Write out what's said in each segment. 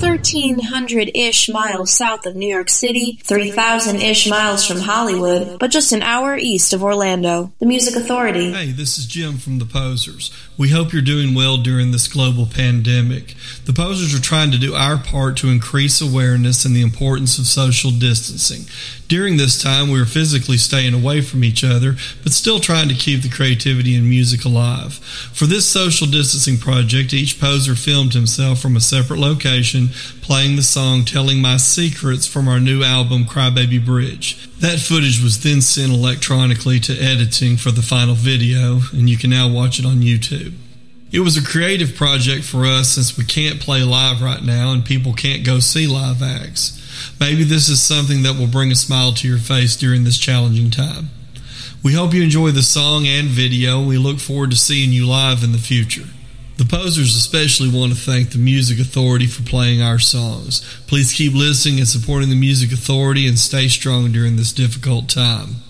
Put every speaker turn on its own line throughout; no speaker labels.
1,300 ish miles south of New York City, 3,000 ish miles from Hollywood, but just an hour east of Orlando. The Music Authority.
Hey, this is Jim from The Posers. We hope you're doing well during this global pandemic. The Posers are trying to do our part to increase awareness and the importance of social distancing. During this time, we were physically staying away from each other, but still trying to keep the creativity and music alive. For this social distancing project, each poser filmed himself from a separate location, playing the song Telling My Secrets from our new album, Crybaby Bridge. That footage was then sent electronically to editing for the final video, and you can now watch it on YouTube. It was a creative project for us since we can't play live right now and people can't go see live acts. Maybe this is something that will bring a smile to your face during this challenging time. We hope you enjoy the song and video. We look forward to seeing you live in the future. The posers especially want to thank the Music Authority for playing our songs. Please keep listening and supporting the Music Authority and stay strong during this difficult time.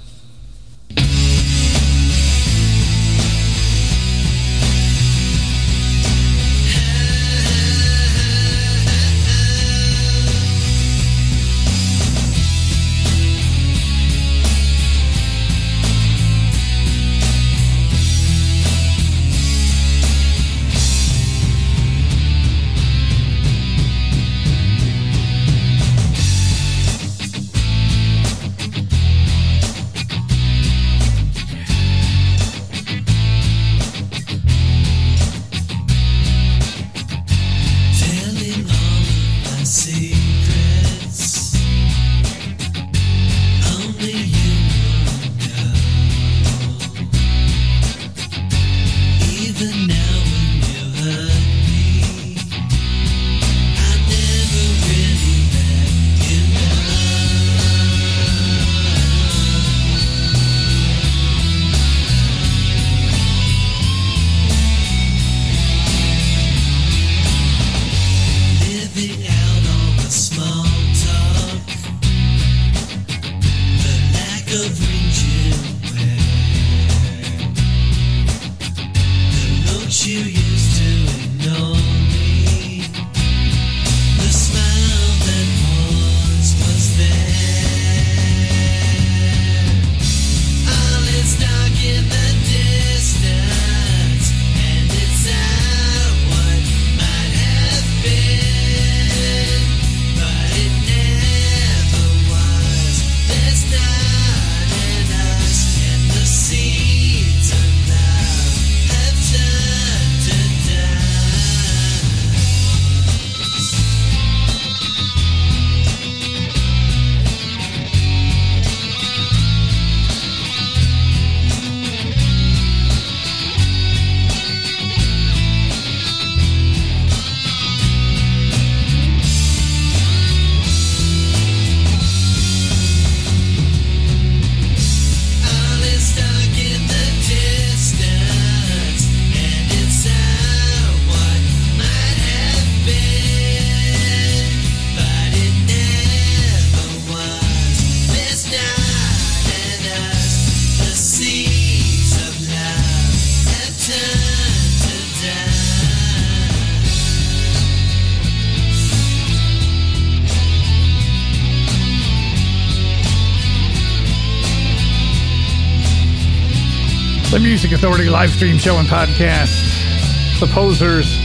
The Music Authority live stream show and podcast. The Posers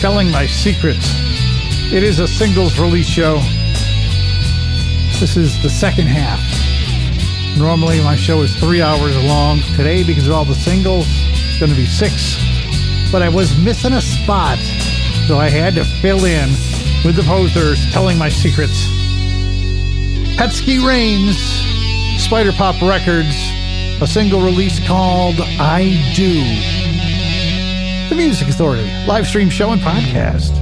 telling my secrets. It is a singles release show. This is the second half. Normally my show is three hours long. Today, because of all the singles, it's going to be six. But I was missing a spot, so I had to fill in with the Posers telling my secrets. Petsky Reigns, Spider Pop Records, a single release called I Do. The Music Authority, live stream show and podcast.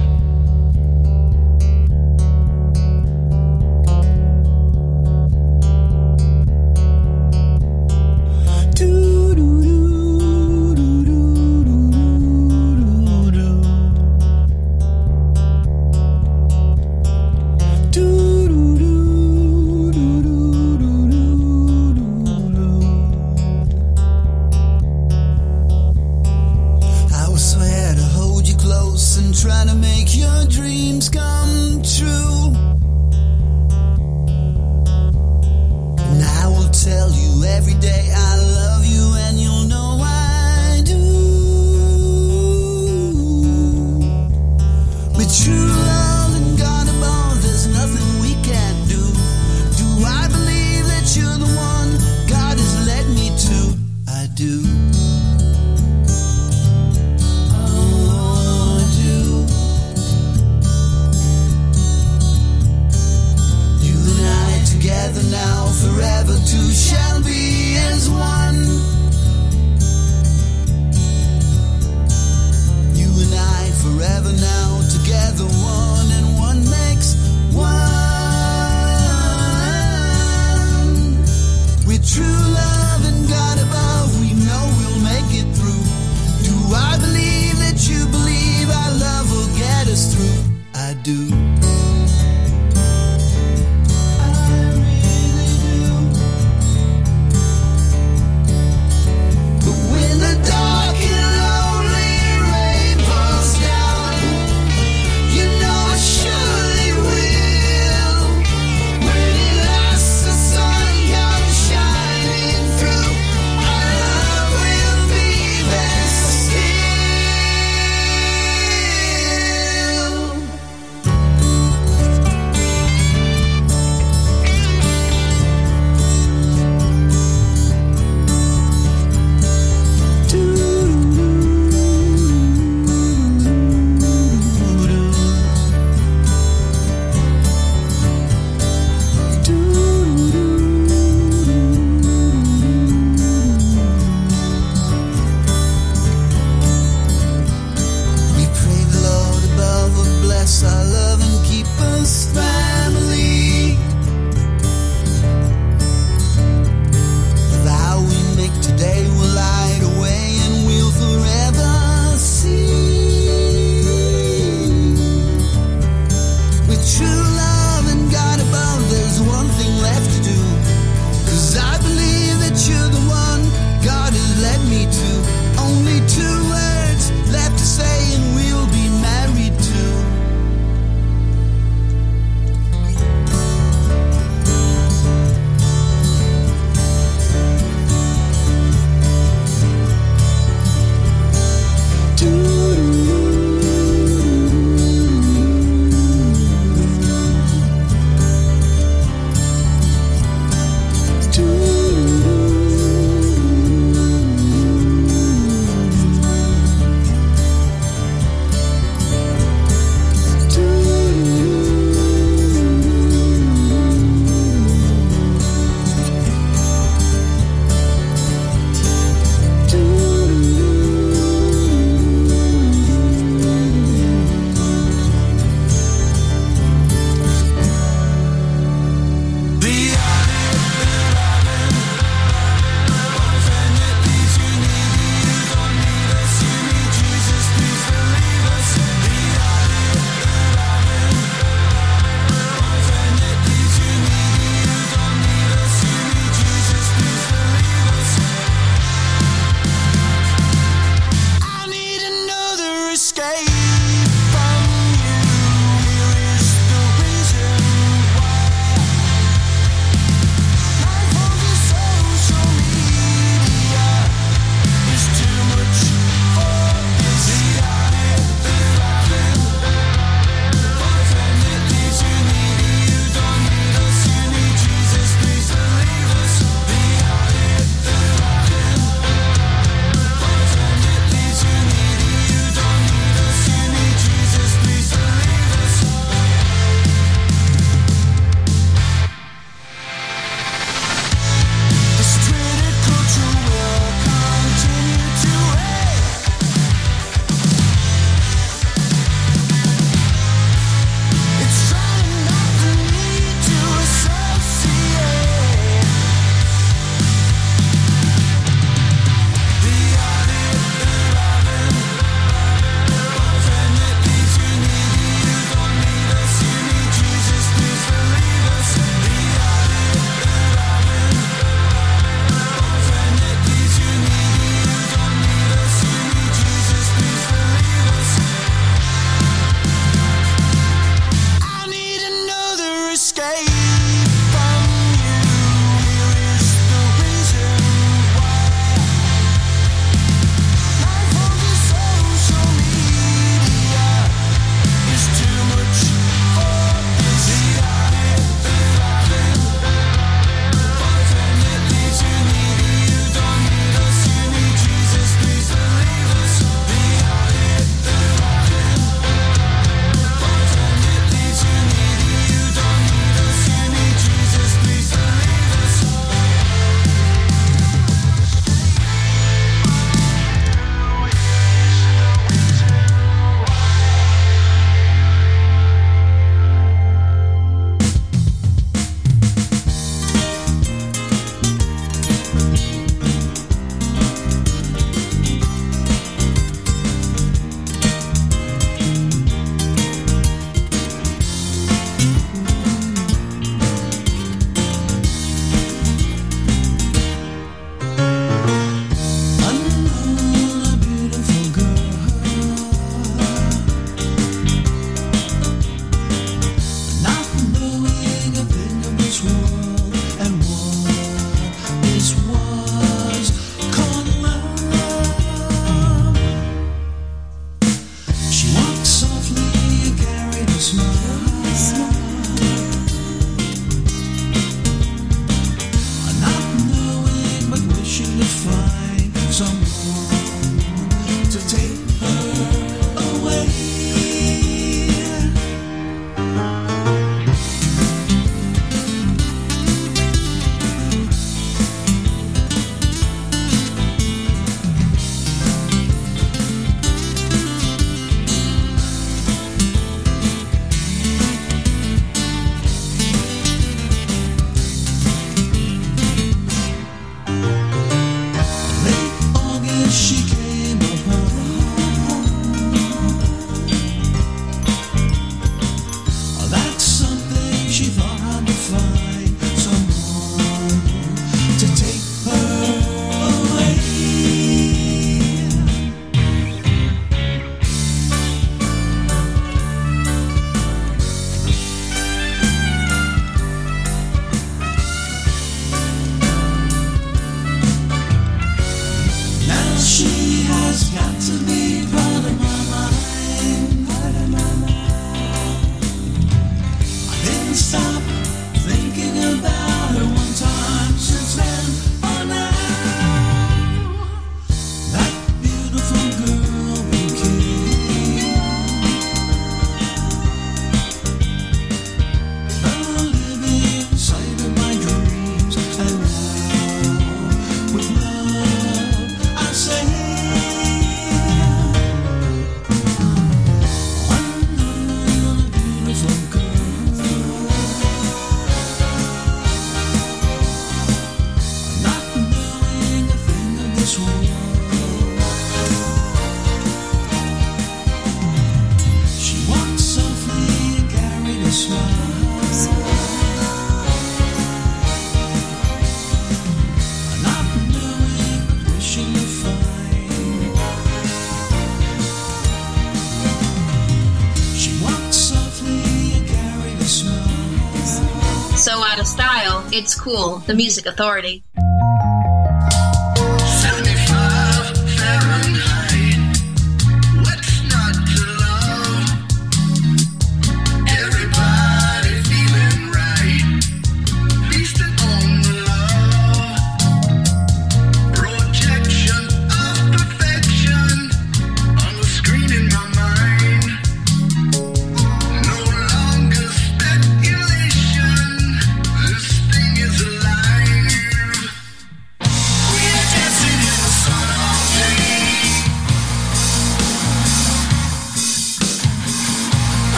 the
music authority.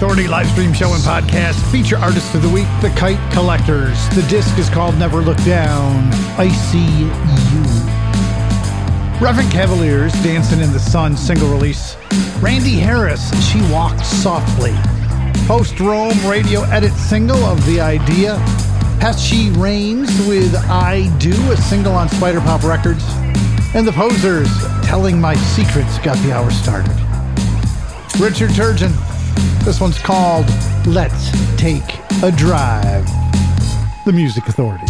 Authority live stream show and podcast. Feature artist of the week, The Kite Collectors. The disc is called Never Look Down. I see you. Reverend Cavaliers, Dancing in the Sun, single release. Randy Harris, She Walked Softly. Post Rome radio edit single of The Idea. Pesci Reigns with I Do, a single on Spider Pop Records. And The Posers, Telling My Secrets, got the hour started. Richard Turgeon, this one's called Let's Take a Drive. The Music Authority.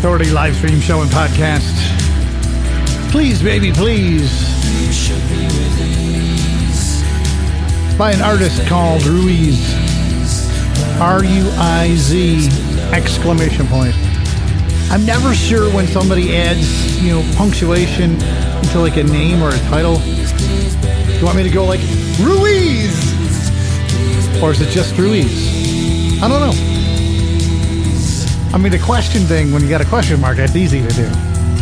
Authority live stream show and podcast. Please, baby, please. By an artist called Ruiz. R U I Z exclamation point. I'm never sure when somebody adds, you know, punctuation to like a name or a title. Do you want me to go like Ruiz? Or is it just Ruiz? I don't know. I mean, the question thing, when you got a question mark, that's easy to do.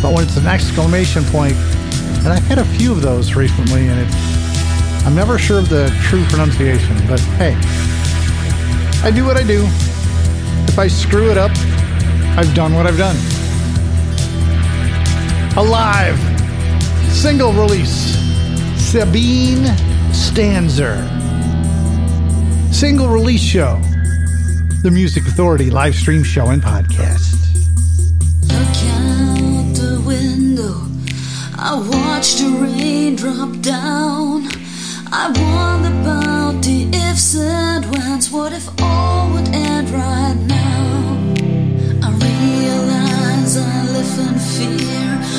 But when it's an exclamation point, and I've had a few of those recently, and it, I'm never sure of the true pronunciation, but hey, I do what I do. If I screw it up, I've done what I've done. Alive, single release, Sabine Stanzer. Single release show the Music Authority live stream show and podcast.
Look out the window. I watch the rain drop down. I wonder about the ifs and whens. What if all would end right now? I realize I live in fear.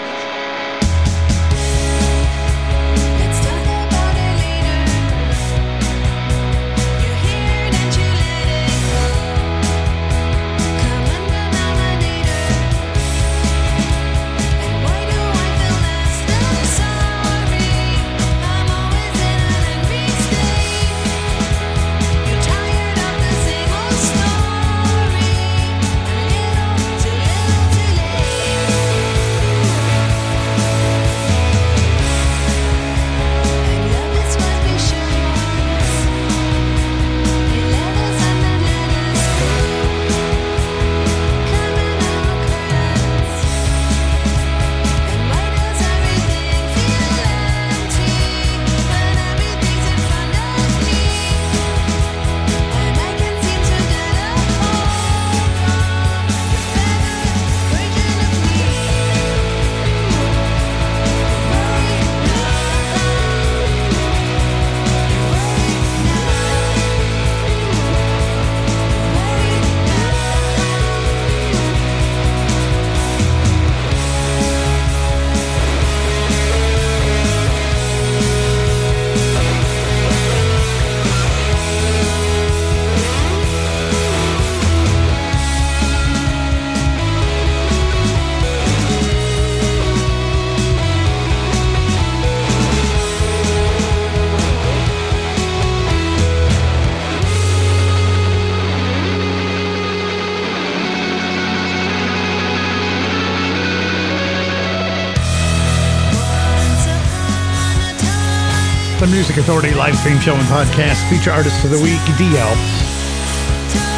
Authority live stream show and podcast feature artist of the week, DL.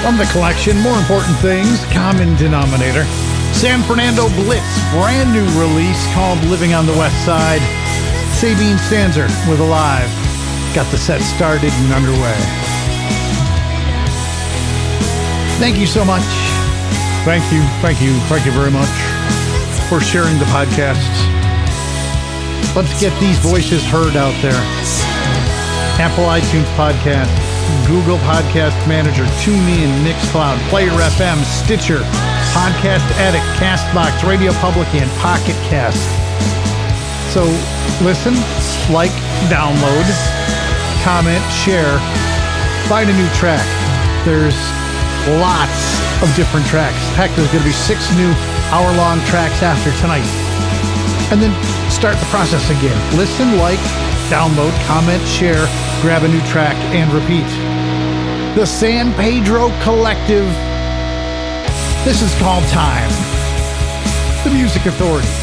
From the collection, more important things, common denominator. San Fernando Blitz, brand new release called Living on the West Side. Sabine Stanzer with Alive. Got the set started and underway. Thank you so much. Thank you, thank you, thank you very much for sharing the podcasts. Let's get these voices heard out there. Apple iTunes Podcast, Google Podcast Manager, TuneIn, Mixcloud, Player FM, Stitcher, Podcast Addict, Castbox, Radio Public, and Pocket Cast. So listen, like, download, comment, share, find a new track. There's lots of different tracks. Heck, there's going to be six new hour-long tracks after tonight and then start the process again. Listen, like, download, comment, share, grab a new track, and repeat. The San Pedro Collective. This is called Time. The Music Authority.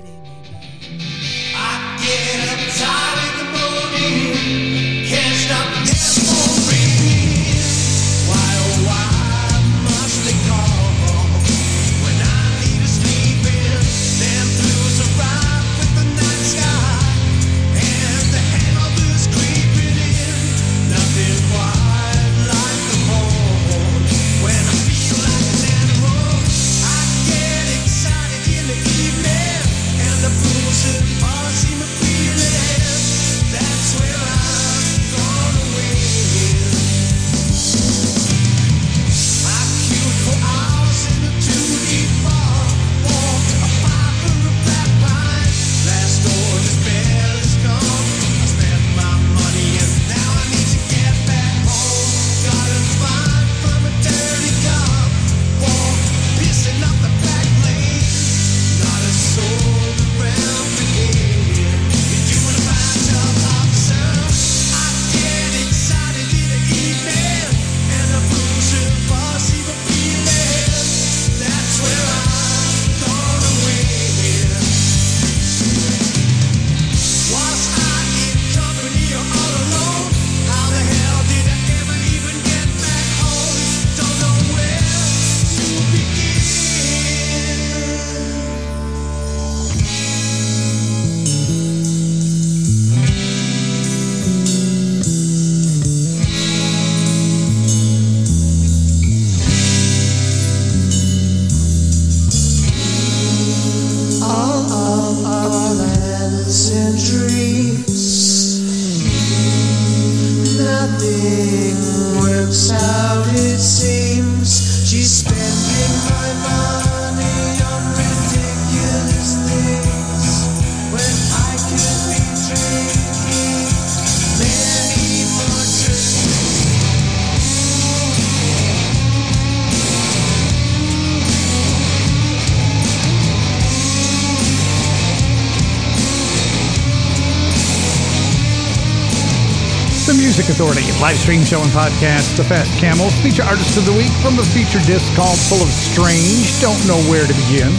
Live stream show and podcast. The Fast Camels feature artist of the week from the feature disc called Full of Strange. Don't know where to begin.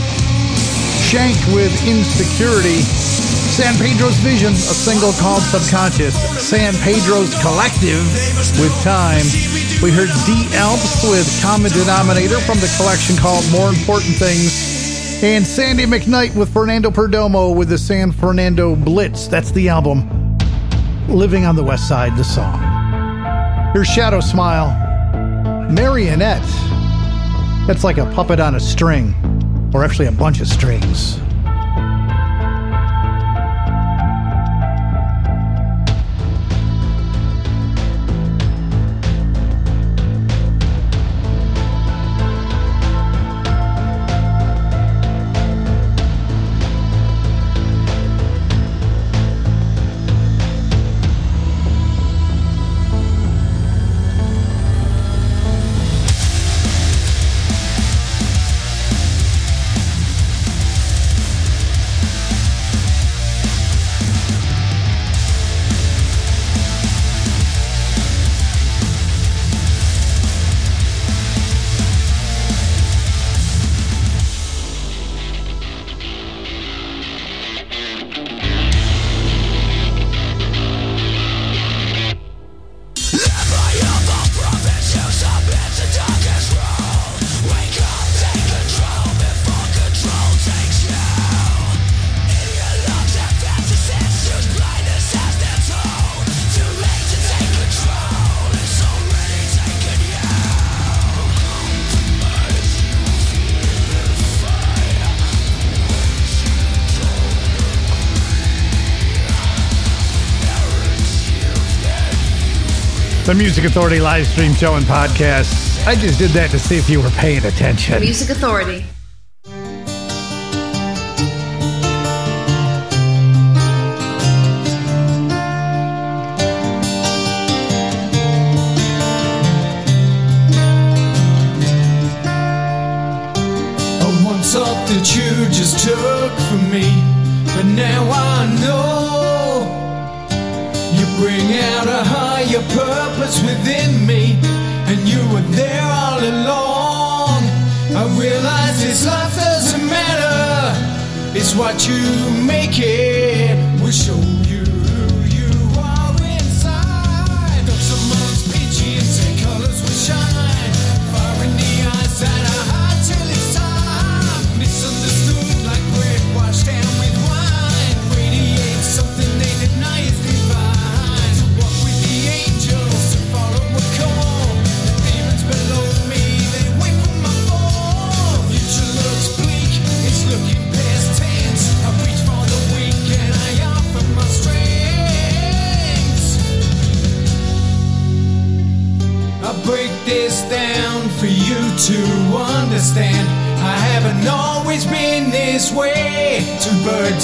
Shank with Insecurity. San Pedro's Vision, a single called Subconscious. San Pedro's Collective with Time. We heard D Alps with Common Denominator from the collection called More Important Things. And Sandy McKnight with Fernando Perdomo with the San Fernando Blitz. That's the album. Living on the West Side, the song. Here's Shadow Smile. Marionette. That's like a puppet on a string, or actually a bunch of strings. The Music Authority live stream show and podcast. I just did that to see if you were paying attention.
Music Authority.
I once thought that you just took from me, you make it.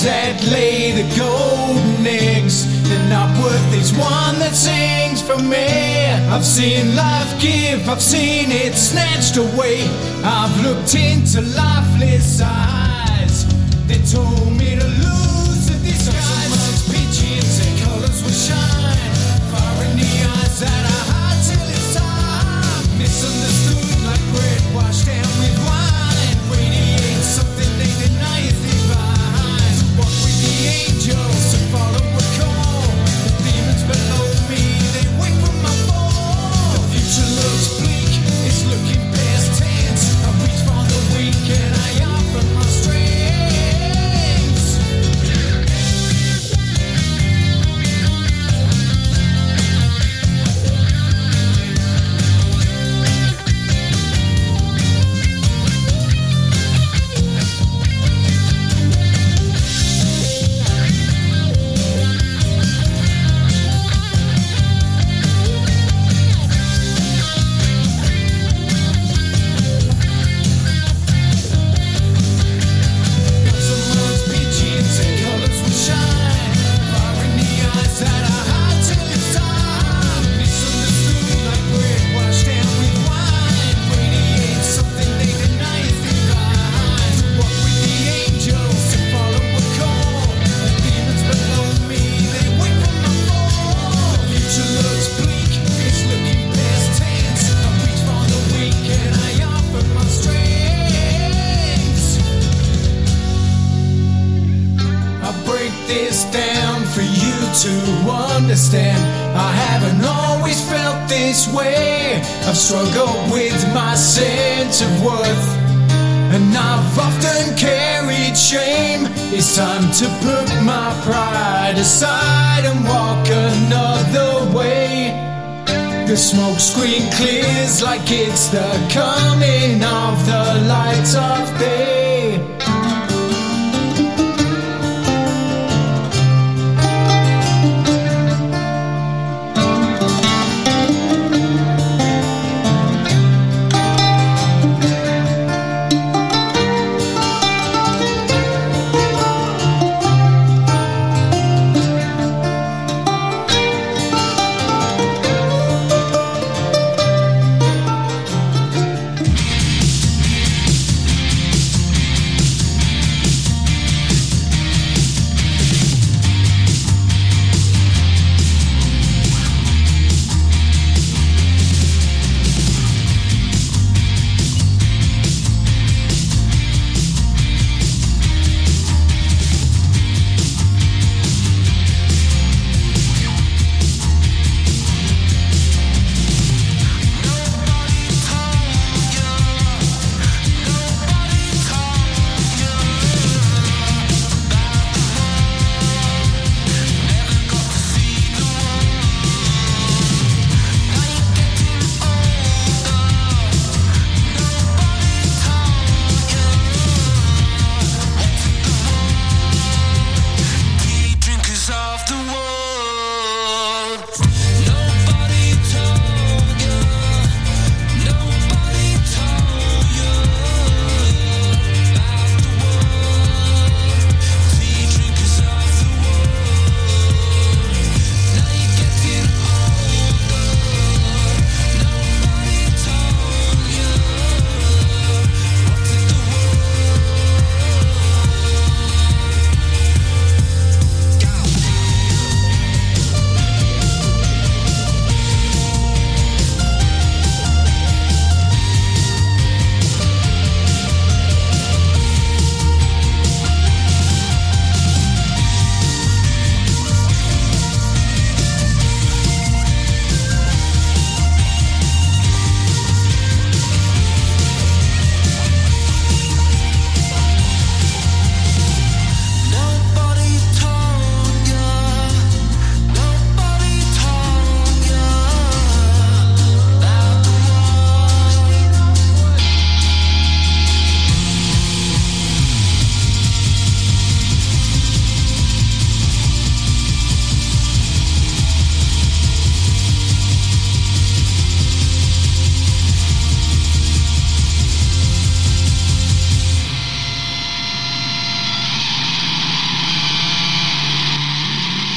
That lay the golden eggs. They're not worth this one that sings for me. I've seen life give, I've seen it snatched away. I've looked into lifeless eyes. They told me to lose I've struggled with my sense of worth. And I've often carried shame. It's time to put my pride aside and walk another way. The smoke screen clears like it's the coming of the light of day.